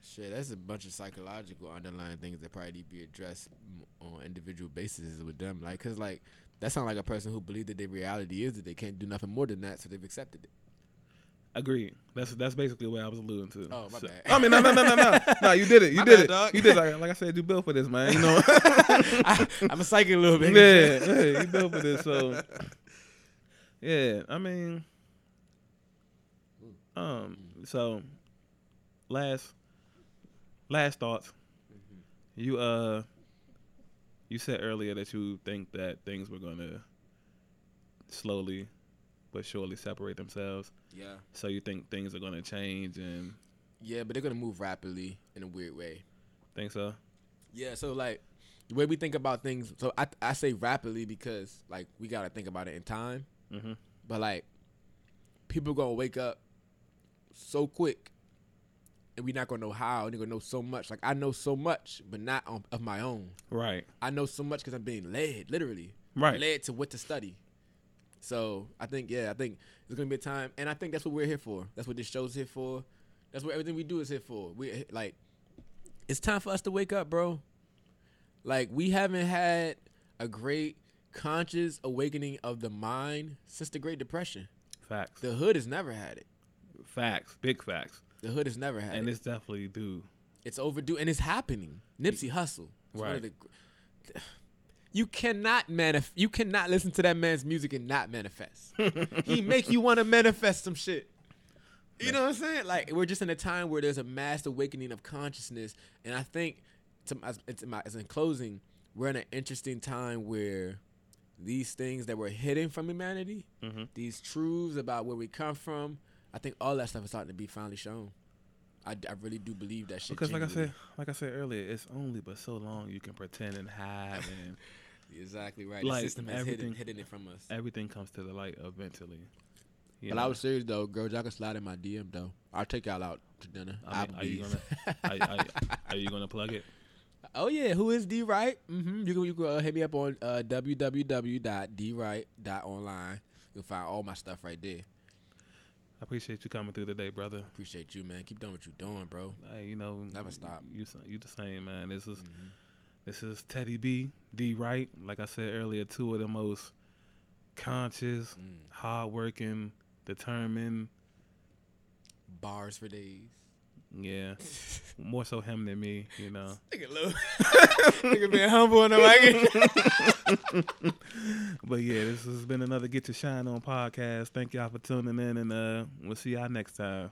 Speaker 3: Shit, that's a bunch of psychological underlying things that probably need to be addressed on individual basis with them. Like, cause like that sounds like a person who believe that their reality is that they can't do nothing more than that, so they've accepted it.
Speaker 2: Agreed. That's that's basically what I was alluding to.
Speaker 3: Oh, my
Speaker 2: So-
Speaker 3: bad.
Speaker 2: I mean, no, no, no, no, no. No, you did it. You
Speaker 3: My
Speaker 2: did
Speaker 3: bad,
Speaker 2: it.
Speaker 3: dog.
Speaker 2: You did. Like, like I said, you built for this, man. You know.
Speaker 3: I, I'm a psychic a little bit.
Speaker 2: yeah, yeah, you built for this. So, yeah, I mean, um, so last last thoughts. You uh, you said earlier that you think that things were gonna slowly but surely separate themselves.
Speaker 3: Yeah.
Speaker 2: So you think things are gonna change and
Speaker 3: Yeah, but they're gonna move rapidly in a weird way.
Speaker 2: think so?
Speaker 3: Yeah, so like the way we think about things. So I I say rapidly because like we gotta think about it in time.
Speaker 2: Mm-hmm.
Speaker 3: But like, people gonna wake up so quick, and we're not gonna know how. And they gonna know so much. Like I know so much, but not on, of my own.
Speaker 2: Right.
Speaker 3: I know so much because I'm being led, literally,
Speaker 2: Right.
Speaker 3: led to what to study. So I think, yeah, I think it's gonna be a time, and I think that's what we're here for. That's what this show's here for. That's what everything we do is here for. We like, it's time for us to wake up, bro. Like we haven't had a great conscious awakening of the mind since the Great Depression.
Speaker 2: Facts.
Speaker 3: The hood has never had it.
Speaker 2: Facts. Big facts.
Speaker 3: The hood has never had
Speaker 2: And
Speaker 3: it.
Speaker 2: And it's definitely due.
Speaker 3: It's overdue, and it's happening. Nipsey Hussle, is one of
Speaker 2: Right.
Speaker 3: the you cannot manif- You cannot listen to that man's music and not manifest. he make you want to manifest some shit. You know what I'm saying? Like we're just in a time where there's a mass awakening of consciousness, and I think, to my, it's in my, as in closing, we're in an interesting time where these things that were hidden from humanity,
Speaker 2: Mhm.
Speaker 3: these truths about where we come from, I think all that stuff is starting to be finally shown. I, I really do believe that shit.
Speaker 2: Because like I said, like I said earlier, it's only but so long you can pretend and hide, and
Speaker 3: Exactly right.
Speaker 2: Like,
Speaker 3: the system has hidden,
Speaker 2: everything-
Speaker 3: hidden it from us.
Speaker 2: everything comes to the light eventually. You
Speaker 3: But
Speaker 2: know?
Speaker 3: I was serious though, girls. Y'all can slide in my DM though. I'll take y'all out to dinner.
Speaker 2: I mean, are you gonna are, are, are you gonna plug it?
Speaker 3: oh yeah, who is D Wright? Mm-hmm. You can you can uh, hit me up on uh, www.dwright.online. You'll find all my stuff right there.
Speaker 2: I appreciate you coming through today, brother.
Speaker 3: Appreciate you, man. Keep doing what you're doing, bro.
Speaker 2: Hey, you know,
Speaker 3: Never stop.
Speaker 2: You s- you the same, man. This is
Speaker 3: Mhm.
Speaker 2: This is Teddy B, D Wright. Like I said earlier, two of the most conscious,
Speaker 3: Mm.
Speaker 2: hardworking, determined.
Speaker 3: Bars for days.
Speaker 2: Yeah, more so him than me. You know.
Speaker 3: Nigga, low. Nigga being humble the mic.
Speaker 2: But yeah, this has been another Get to Shine On podcast. Thank y'all for tuning in, and uh, we'll see y'all next time.